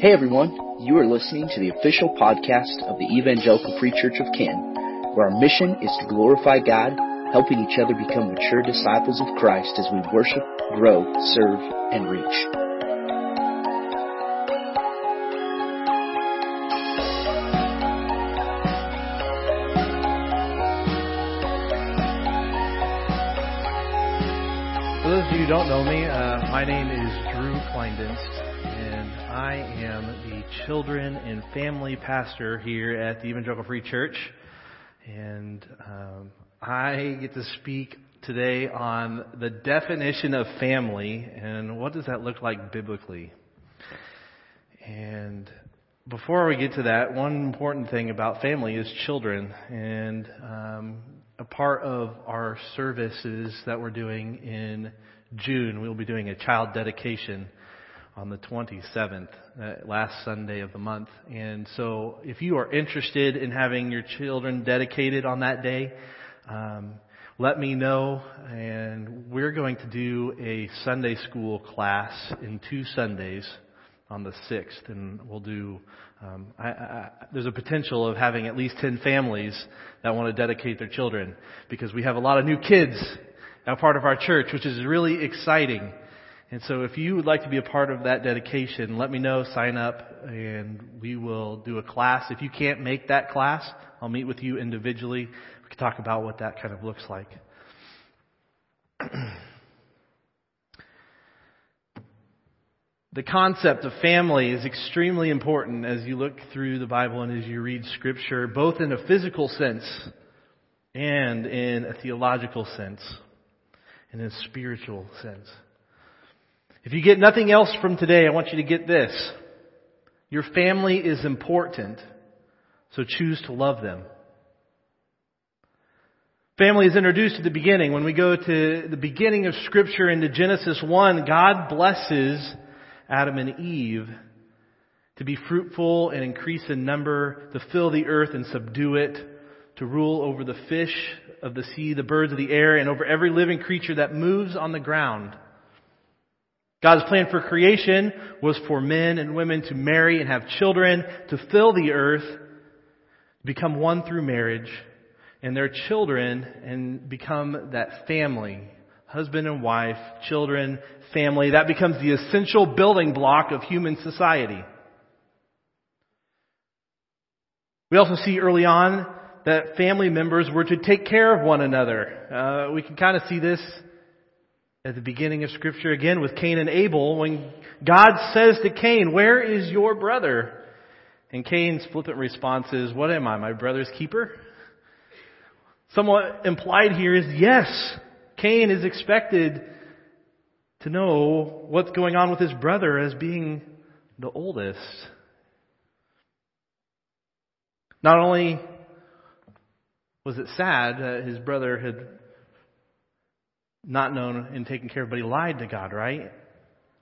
Hey everyone, you are listening to the official podcast of the Evangelical Free Church of Canton, where our mission is to glorify God, helping each other become mature disciples of Christ as we worship, grow, serve, and reach. Don't know me, uh, my name is I am the children and family pastor here at the Evangelical Free Church. And um, I get to speak today on the definition of family and what does that look like biblically. And before we get to that, one important thing about family is children. And um, a part of our services that we're doing in June, we'll be doing a child dedication on the 27th, uh, last Sunday of the month. And so if you are interested in having your children dedicated on that day, um, let me know and we're going to do a Sunday school class in two Sundays on the 6th and we'll do um, I, I, there's a potential of having at least 10 families that want to dedicate their children because we have a lot of new kids now part of our church, which is really exciting. And so if you would like to be a part of that dedication, let me know, sign up, and we will do a class. If you can't make that class, I'll meet with you individually. We can talk about what that kind of looks like. The concept of family is extremely important as you look through the Bible and as you read scripture, both in a physical sense and in a theological sense, and in a spiritual sense. If you get nothing else from today, I want you to get this. Your family is important, so choose to love them. Family is introduced at the beginning. When we go to the beginning of scripture into Genesis 1, God blesses Adam and Eve to be fruitful and increase in number, to fill the earth and subdue it, to rule over the fish of the sea, the birds of the air, and over every living creature that moves on the ground. God's plan for creation was for men and women to marry and have children, to fill the earth, become one through marriage, and their children, and become that family husband and wife, children, family. That becomes the essential building block of human society. We also see early on that family members were to take care of one another. Uh, we can kind of see this at the beginning of Scripture again with Cain and Abel when God says to Cain, Where is your brother? And Cain's flippant response is, What am I, my brother's keeper? Somewhat implied here is yes, Cain is expected to know what's going on with his brother as being the oldest. Not only was it sad that his brother had not known and taken care of, but he lied to God, right?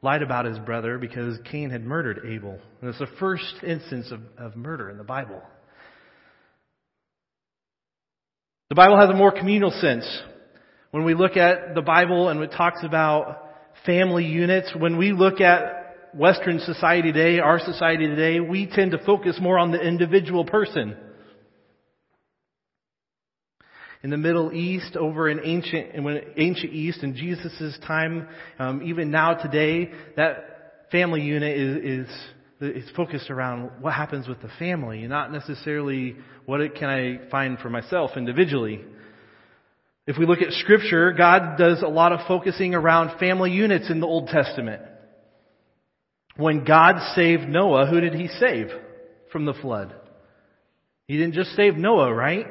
Lied about his brother because Cain had murdered Abel. And it's the first instance of, of murder in the Bible. The Bible has a more communal sense. When we look at the Bible and it talks about family units, when we look at Western society today, our society today, we tend to focus more on the individual person. In the Middle East, over in ancient, ancient East, in Jesus' time, um, even now today, that family unit is, is, is focused around what happens with the family, not necessarily what can I find for myself individually. If we look at scripture, God does a lot of focusing around family units in the Old Testament. When God saved Noah, who did he save from the flood? He didn't just save Noah, right?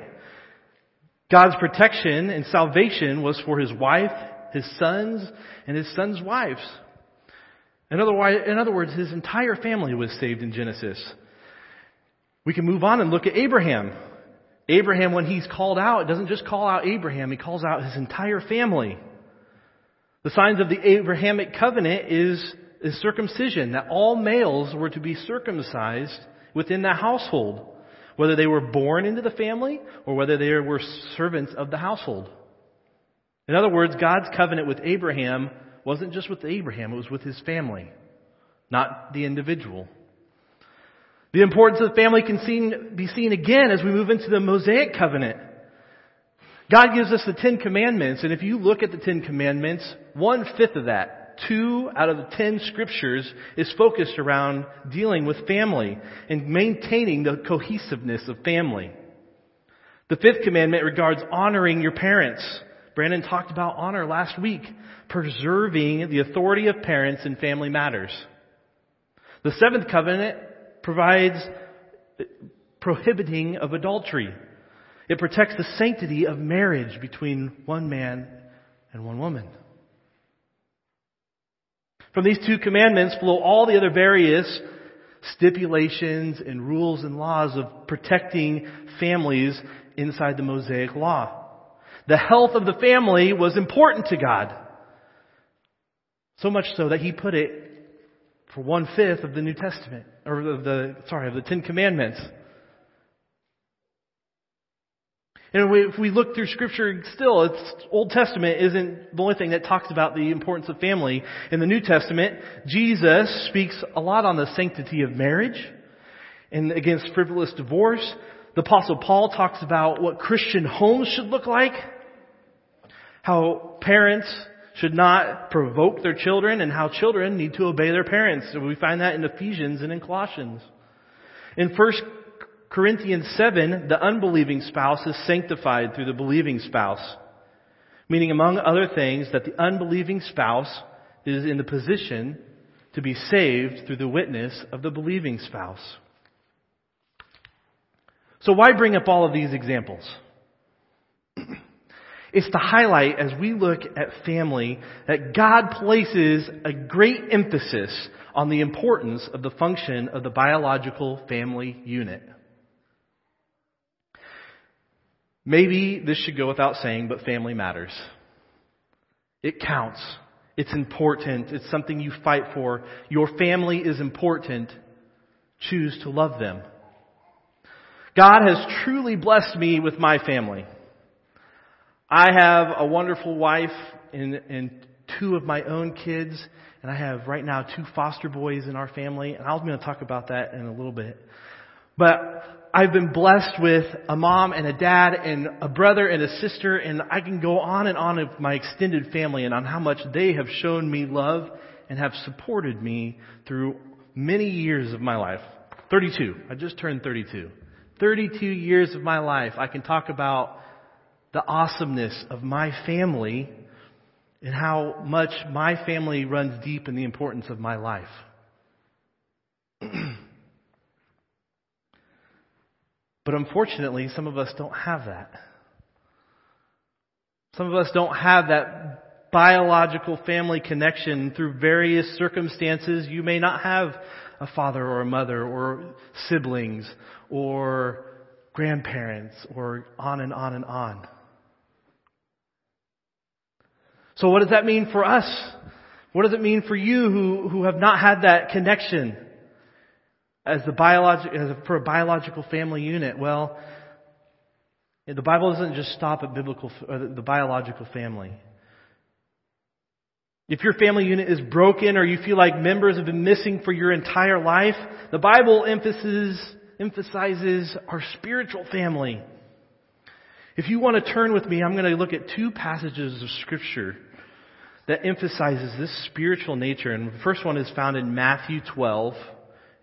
God's protection and salvation was for his wife, his sons, and his sons' wives. In other, words, his entire family was saved in Genesis. We can move on and look at Abraham. Abraham, when he's called out, doesn't just call out Abraham, he calls out his entire family. The signs of the Abrahamic covenant is, is circumcision, that all males were to be circumcised within the household, whether they were born into the family or whether they were servants of the household. In other words, God's covenant with Abraham wasn't just with Abraham, it was with his family, not the individual. The importance of the family can seen, be seen again as we move into the Mosaic covenant. God gives us the Ten Commandments, and if you look at the Ten Commandments, one fifth of that, two out of the ten scriptures, is focused around dealing with family and maintaining the cohesiveness of family. The fifth commandment regards honoring your parents. Brandon talked about honor last week, preserving the authority of parents in family matters. The seventh covenant provides prohibiting of adultery. It protects the sanctity of marriage between one man and one woman. From these two commandments flow all the other various stipulations and rules and laws of protecting families inside the Mosaic law. The health of the family was important to God. So much so that He put it for one fifth of the New Testament, or of the, sorry, of the Ten Commandments. And if we look through Scripture, still, it's Old Testament isn't the only thing that talks about the importance of family. In the New Testament, Jesus speaks a lot on the sanctity of marriage and against frivolous divorce. The Apostle Paul talks about what Christian homes should look like, how parents should not provoke their children, and how children need to obey their parents. We find that in Ephesians and in Colossians. In 1 Corinthians 7, the unbelieving spouse is sanctified through the believing spouse. Meaning, among other things, that the unbelieving spouse is in the position to be saved through the witness of the believing spouse. So why bring up all of these examples? It's to highlight as we look at family that God places a great emphasis on the importance of the function of the biological family unit. Maybe this should go without saying, but family matters. It counts. It's important. It's something you fight for. Your family is important. Choose to love them. God has truly blessed me with my family. I have a wonderful wife and, and two of my own kids, and I have right now two foster boys in our family, and I'm going to talk about that in a little bit. But I've been blessed with a mom and a dad and a brother and a sister, and I can go on and on of my extended family and on how much they have shown me love and have supported me through many years of my life. 32. I just turned 32. 32 years of my life. I can talk about the awesomeness of my family and how much my family runs deep in the importance of my life. But unfortunately, some of us don't have that. Some of us don't have that biological family connection through various circumstances. You may not have a father or a mother or siblings or grandparents or on and on and on. So what does that mean for us? What does it mean for you who, who have not had that connection? As the biologic, as a, for a biological family unit? Well, the Bible doesn't just stop at biblical, uh, the biological family. If your family unit is broken or you feel like members have been missing for your entire life, the Bible emphasizes, emphasizes our spiritual family. If you want to turn with me, I'm going to look at two passages of scripture that emphasizes this spiritual nature. And the first one is found in Matthew 12,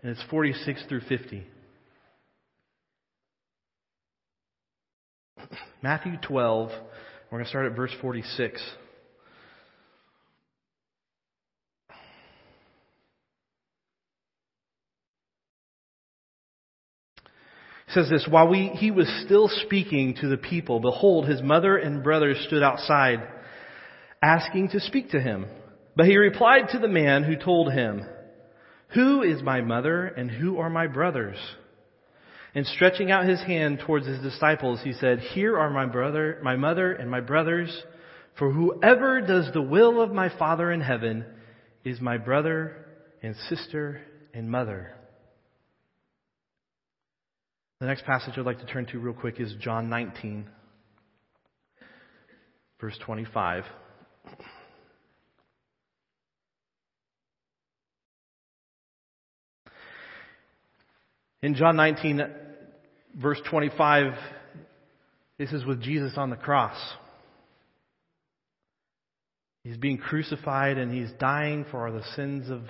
and it's 46 through 50. Matthew 12, we're going to start at verse 46. It says this, while we, he was still speaking to the people, behold, his mother and brothers stood outside, asking to speak to him. But he replied to the man who told him, who is my mother and who are my brothers? And stretching out his hand towards his disciples, he said, Here are my brother, my mother and my brothers, for whoever does the will of my Father in heaven is my brother and sister and mother. The next passage I'd like to turn to real quick is John 19, verse 25. In John 19, verse 25, this is with Jesus on the cross. He's being crucified and he's dying for the sins of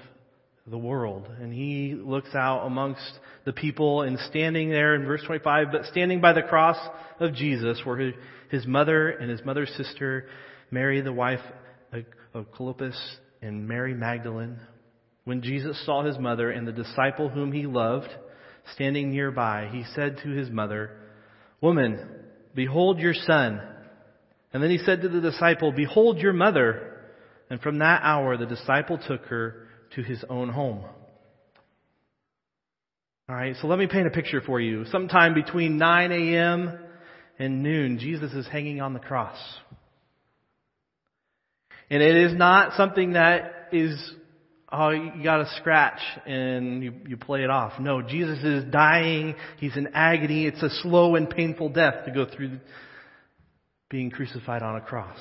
the world. And he looks out amongst the people and standing there in verse 25, but standing by the cross of Jesus were his mother and his mother's sister, Mary, the wife of Clopas, and Mary Magdalene. When Jesus saw his mother and the disciple whom he loved standing nearby, he said to his mother, Woman, behold your son. And then he said to the disciple, Behold your mother. And from that hour the disciple took her to his own home. Alright, so let me paint a picture for you. Sometime between 9 a.m. and noon, Jesus is hanging on the cross. And it is not something that is, oh, you got a scratch and you, you play it off. No, Jesus is dying. He's in agony. It's a slow and painful death to go through being crucified on a cross.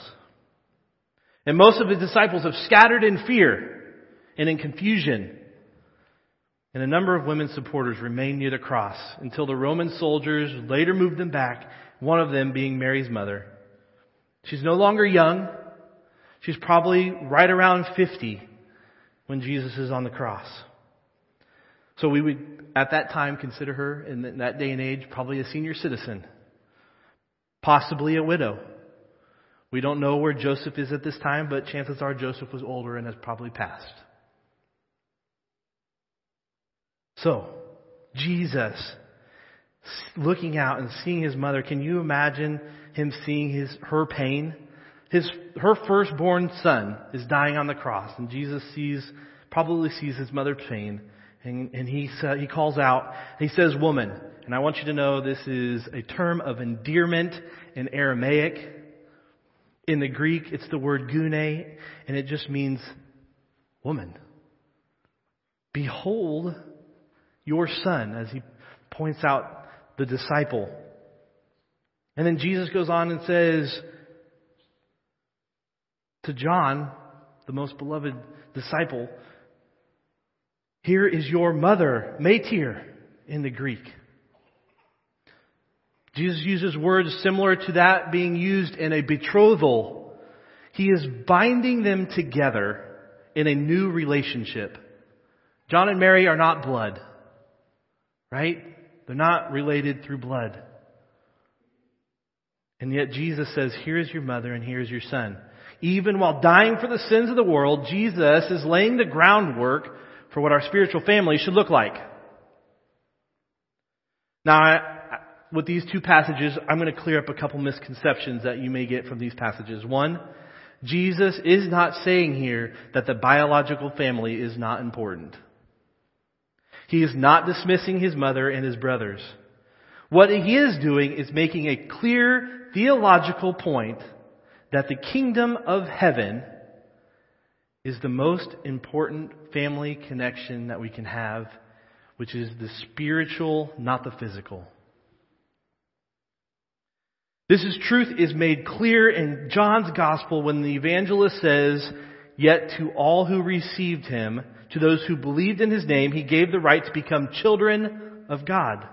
And most of his disciples have scattered in fear and in confusion. And a number of women supporters remained near the cross until the Roman soldiers later moved them back, one of them being Mary's mother. She's no longer young. She's probably right around 50 when Jesus is on the cross. So we would, at that time, consider her, in that day and age, probably a senior citizen possibly a widow. We don't know where Joseph is at this time, but chances are Joseph was older and has probably passed. So, Jesus, looking out and seeing his mother, can you imagine him seeing his, her pain? His, her firstborn son is dying on the cross, and Jesus sees, probably sees his mother's pain, and, and he, he calls out, he says, woman, and I want you to know this is a term of endearment in Aramaic. In the Greek, it's the word gune, and it just means woman. Behold your son, as he points out the disciple. And then Jesus goes on and says to John, the most beloved disciple, here is your mother, Mater in the Greek. Jesus uses words similar to that being used in a betrothal. He is binding them together in a new relationship. John and Mary are not blood, right? They're not related through blood. And yet Jesus says, here's your mother and here's your son. Even while dying for the sins of the world, Jesus is laying the groundwork for what our spiritual family should look like. Now, with these two passages, I'm going to clear up a couple misconceptions that you may get from these passages. One, Jesus is not saying here that the biological family is not important. He is not dismissing his mother and his brothers. What he is doing is making a clear theological point that the kingdom of heaven is the most important family connection that we can have, which is the spiritual, not the physical. This is truth is made clear in John's gospel when the evangelist says, Yet to all who received him, to those who believed in his name, he gave the right to become children of God.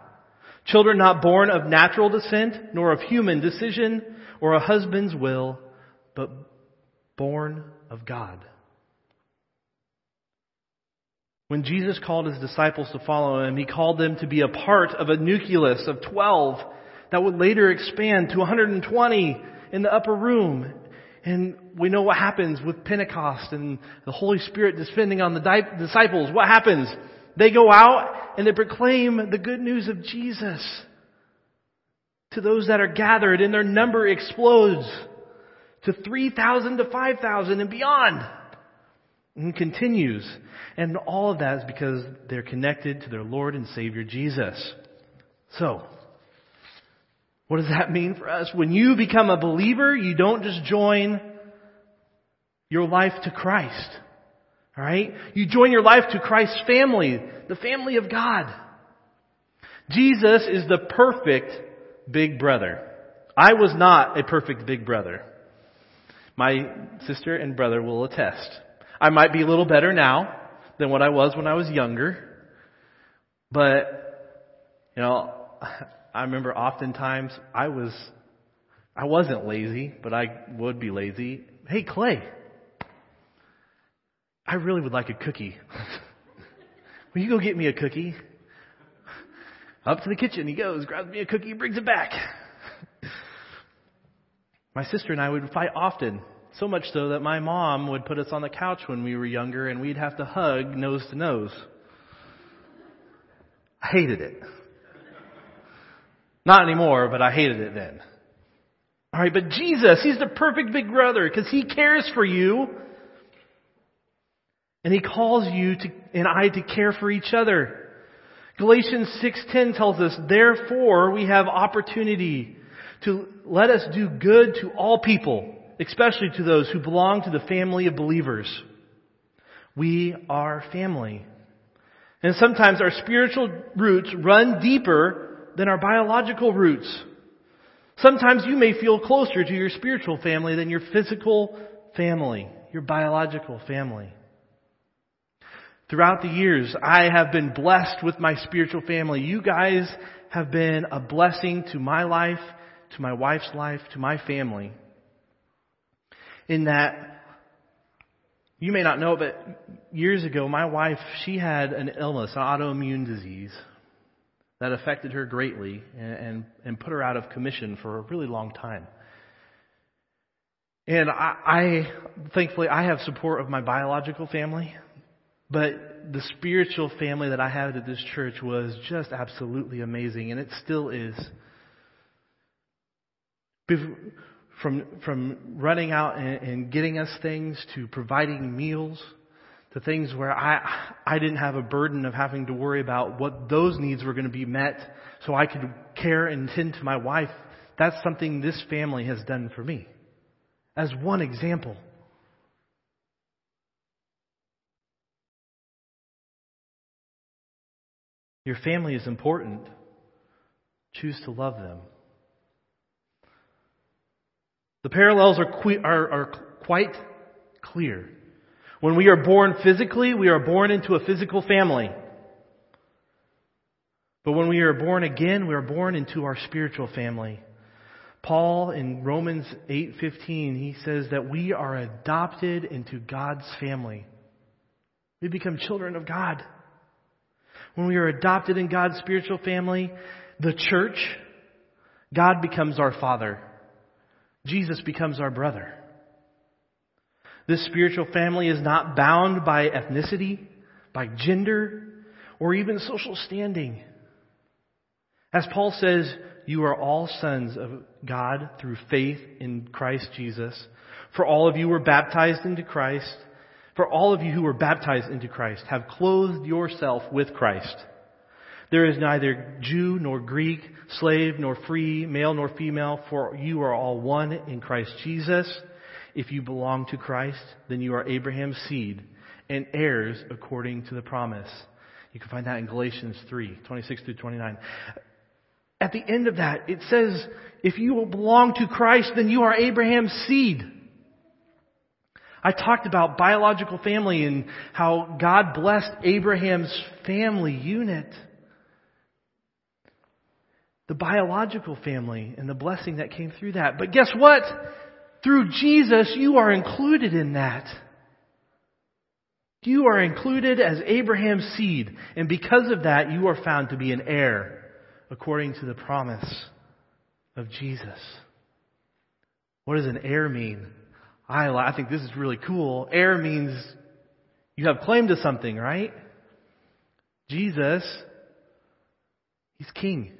Children not born of natural descent, nor of human decision, or a husband's will, but born of God. When Jesus called his disciples to follow him, he called them to be a part of a nucleus of twelve that would later expand to 120 in the upper room. And we know what happens with Pentecost and the Holy Spirit descending on the disciples. What happens? They go out and they proclaim the good news of Jesus to those that are gathered and their number explodes to 3,000 to 5,000 and beyond. And continues. And all of that is because they're connected to their Lord and Savior Jesus. So, what does that mean for us? When you become a believer, you don't just join your life to Christ. Alright? You join your life to Christ's family, the family of God. Jesus is the perfect big brother. I was not a perfect big brother. My sister and brother will attest. I might be a little better now than what I was when I was younger, but You know, I remember oftentimes I was, I wasn't lazy, but I would be lazy. Hey, Clay, I really would like a cookie. Will you go get me a cookie? Up to the kitchen he goes, grabs me a cookie, brings it back. My sister and I would fight often, so much so that my mom would put us on the couch when we were younger and we'd have to hug nose to nose. I hated it. Not anymore, but I hated it then. Alright, but Jesus, He's the perfect big brother because He cares for you. And He calls you to, and I to care for each other. Galatians 6:10 tells us, "Therefore we have opportunity to let us do good to all people, especially to those who belong to the family of believers." We are family. And sometimes our spiritual roots run deeper than our biological roots. Sometimes you may feel closer to your spiritual family than your physical family, your biological family. Throughout the years, I have been blessed with my spiritual family. You guys have been a blessing to my life, to my wife's life, to my family. In that, you may not know, but years ago, my wife, she had an illness, an autoimmune disease that affected her greatly and, and, and put her out of commission for a really long time. And I, I, thankfully, I have support of my biological family. But the spiritual family that I had at this church was just absolutely amazing, and it still is. From, from running out and, and getting us things to providing meals to things where I, I didn't have a burden of having to worry about what those needs were going to be met so I could care and tend to my wife. That's something this family has done for me. As one example. Your family is important. Choose to love them. The parallels are, que- are, are quite clear. When we are born physically, we are born into a physical family. But when we are born again, we are born into our spiritual family. Paul in Romans 8:15, he says that we are adopted into God's family. We become children of God. When we are adopted in God's spiritual family, the church, God becomes our father. Jesus becomes our brother. This spiritual family is not bound by ethnicity, by gender, or even social standing. As Paul says, you are all sons of God through faith in Christ Jesus. For all of you were baptized into Christ for all of you who were baptized into Christ have clothed yourself with Christ. There is neither Jew nor Greek, slave nor free, male nor female, for you are all one in Christ Jesus. If you belong to Christ, then you are Abraham's seed and heirs according to the promise. You can find that in Galatians 3, 26 through 29. At the end of that, it says, if you belong to Christ, then you are Abraham's seed. I talked about biological family and how God blessed Abraham's family unit. The biological family and the blessing that came through that. But guess what? Through Jesus, you are included in that. You are included as Abraham's seed, and because of that, you are found to be an heir according to the promise of Jesus. What does an heir mean? I, I think this is really cool. Heir means you have claim to something, right? Jesus, He's King.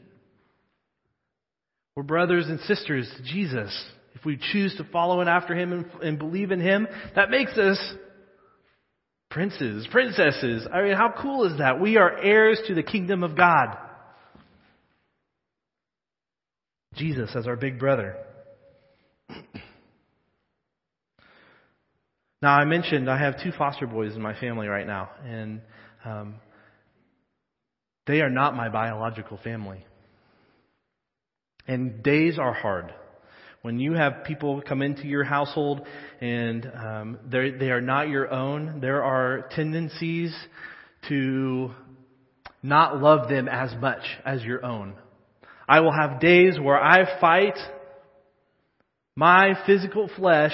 We're brothers and sisters to Jesus. If we choose to follow in after Him and, and believe in Him, that makes us princes, princesses. I mean, how cool is that? We are heirs to the kingdom of God. Jesus as our big brother. Now, I mentioned I have two foster boys in my family right now, and um, they are not my biological family. And days are hard. When you have people come into your household and um, they are not your own, there are tendencies to not love them as much as your own. I will have days where I fight my physical flesh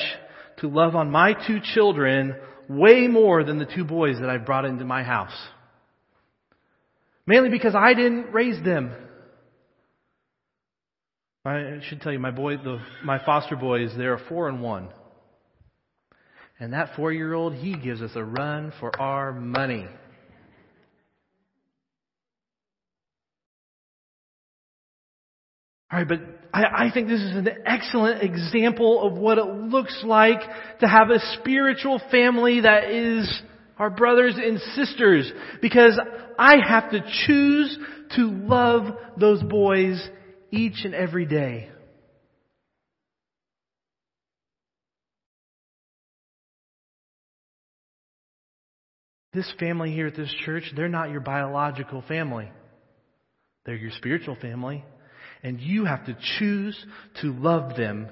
to love on my two children way more than the two boys that I brought into my house. Mainly because I didn't raise them. I should tell you, my boy, the, my foster boys, they're four and one. And that four year old, he gives us a run for our money. All right, but I, I, think this is an excellent example of what it looks like to have a spiritual family that is our brothers and sisters. Because I have to choose to love those boys each and every day. This family here at this church, they're not your biological family. They're your spiritual family. And you have to choose to love them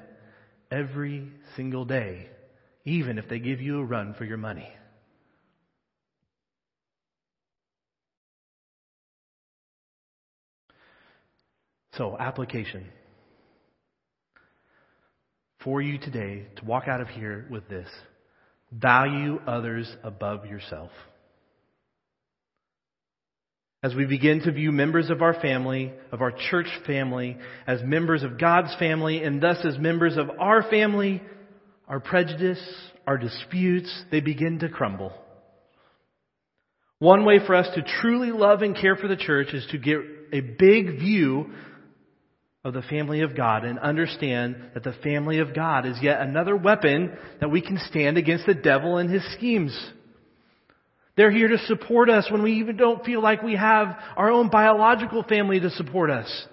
every single day, even if they give you a run for your money. So, application. For you today to walk out of here with this value others above yourself. As we begin to view members of our family, of our church family, as members of God's family, and thus as members of our family, our prejudice, our disputes, they begin to crumble. One way for us to truly love and care for the church is to get a big view of the family of God and understand that the family of God is yet another weapon that we can stand against the devil and his schemes. They're here to support us when we even don't feel like we have our own biological family to support us.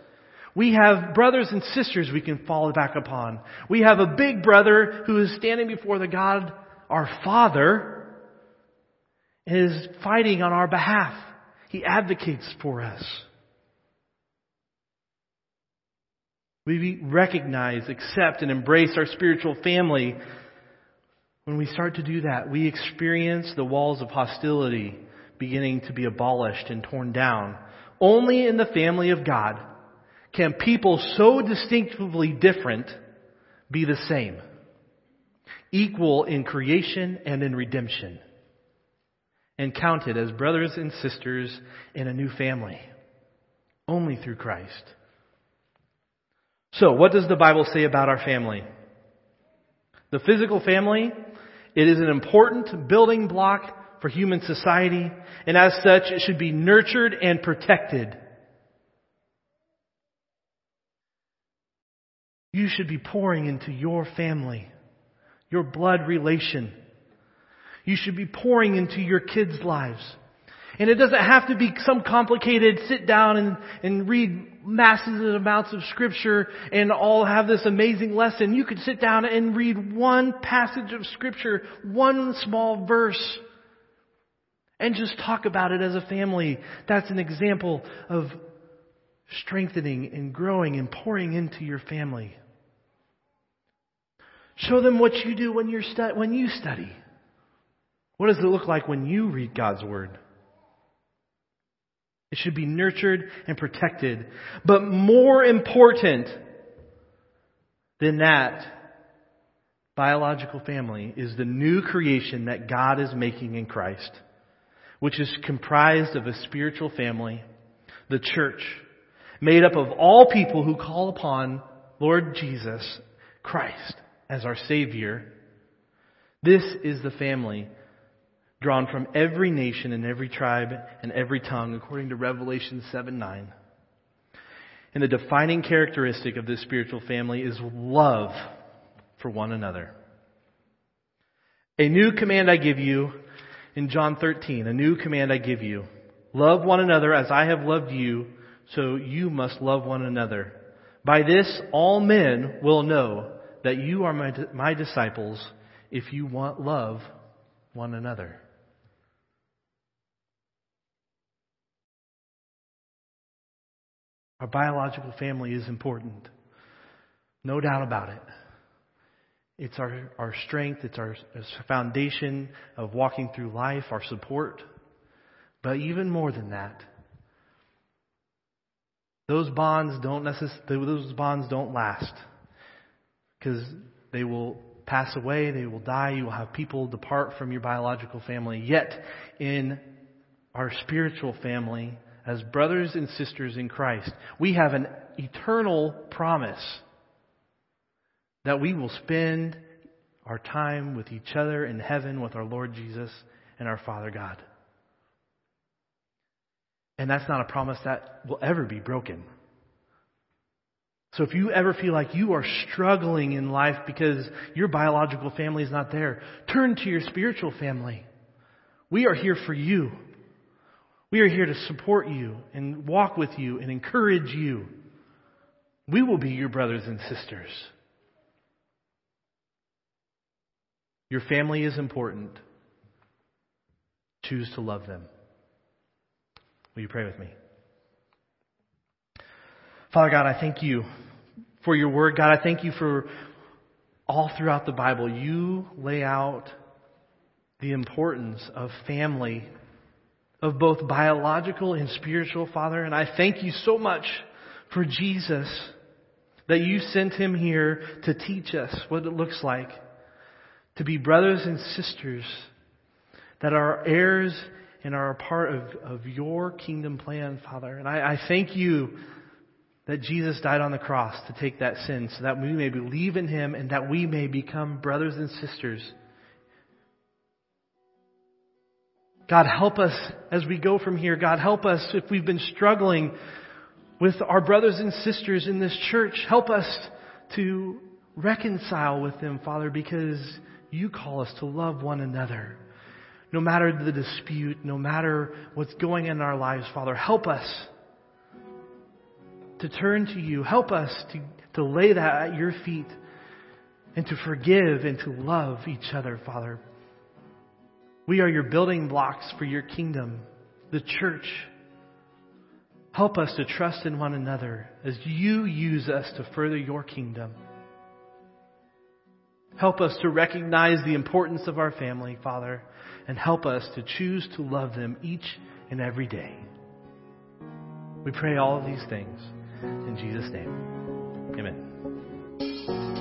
We have brothers and sisters we can fall back upon. We have a big brother who is standing before the God, our Father, and is fighting on our behalf. He advocates for us. We recognize, accept, and embrace our spiritual family. When we start to do that, we experience the walls of hostility beginning to be abolished and torn down. Only in the family of God can people so distinctively different be the same, equal in creation and in redemption, and counted as brothers and sisters in a new family, only through Christ. So, what does the Bible say about our family? The physical family, it is an important building block for human society, and as such, it should be nurtured and protected. You should be pouring into your family, your blood relation. You should be pouring into your kids' lives. And it doesn't have to be some complicated sit down and, and read massive amounts of scripture and all have this amazing lesson. You could sit down and read one passage of scripture, one small verse, and just talk about it as a family. That's an example of strengthening and growing and pouring into your family. Show them what you do when, you're stu- when you study. What does it look like when you read God's Word? It should be nurtured and protected. But more important than that, biological family is the new creation that God is making in Christ, which is comprised of a spiritual family, the church, made up of all people who call upon Lord Jesus Christ as our Savior. This is the family drawn from every nation and every tribe and every tongue, according to Revelation 7 9. And the defining characteristic of this spiritual family is love for one another. A new command I give you in John 13, a new command I give you. Love one another as I have loved you, so you must love one another. By this, all men will know that you are my, my disciples if you want love one another. Our biological family is important. No doubt about it. It's our, our strength, it's our, it's foundation of walking through life, our support. But even more than that, those bonds don't necess- those bonds don't last because they will pass away, they will die, you will have people depart from your biological family. Yet in our spiritual family, as brothers and sisters in Christ, we have an eternal promise that we will spend our time with each other in heaven with our Lord Jesus and our Father God. And that's not a promise that will ever be broken. So if you ever feel like you are struggling in life because your biological family is not there, turn to your spiritual family. We are here for you. We are here to support you and walk with you and encourage you. We will be your brothers and sisters. Your family is important. Choose to love them. Will you pray with me? Father God, I thank you for your word. God, I thank you for all throughout the Bible, you lay out the importance of family, of both biological and spiritual, Father. And I thank you so much for Jesus that you sent him here to teach us what it looks like to be brothers and sisters that are heirs and are a part of, of your kingdom plan, Father. And I, I thank you that Jesus died on the cross to take that sin so that we may believe in him and that we may become brothers and sisters. God, help us as we go from here. God, help us if we've been struggling with our brothers and sisters in this church. Help us to reconcile with them, Father, because you call us to love one another. No matter the dispute, no matter what's going in our lives, Father, help us to turn to you. Help us to, to lay that at your feet and to forgive and to love each other, Father. We are your building blocks for your kingdom, the church. Help us to trust in one another as you use us to further your kingdom. Help us to recognize the importance of our family, Father, and help us to choose to love them each and every day. We pray all of these things in Jesus' name. Amen.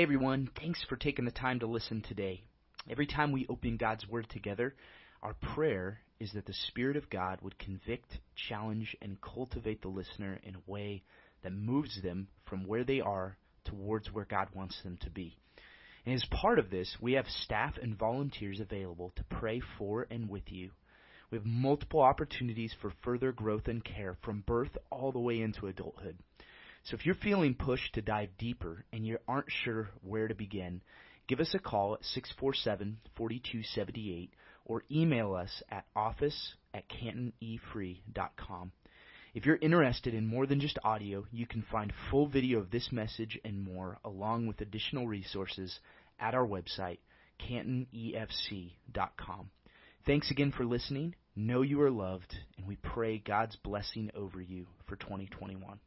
Hey everyone, thanks for taking the time to listen today. Every time we open God's Word together, our prayer is that the Spirit of God would convict, challenge, and cultivate the listener in a way that moves them from where they are towards where God wants them to be. And as part of this, we have staff and volunteers available to pray for and with you. We have multiple opportunities for further growth and care from birth all the way into adulthood. So if you're feeling pushed to dive deeper and you aren't sure where to begin, give us a call at 647-4278 or email us at office at cantonefree.com. If you're interested in more than just audio, you can find full video of this message and more, along with additional resources, at our website, cantonefc.com. Thanks again for listening. Know you are loved, and we pray God's blessing over you for 2021.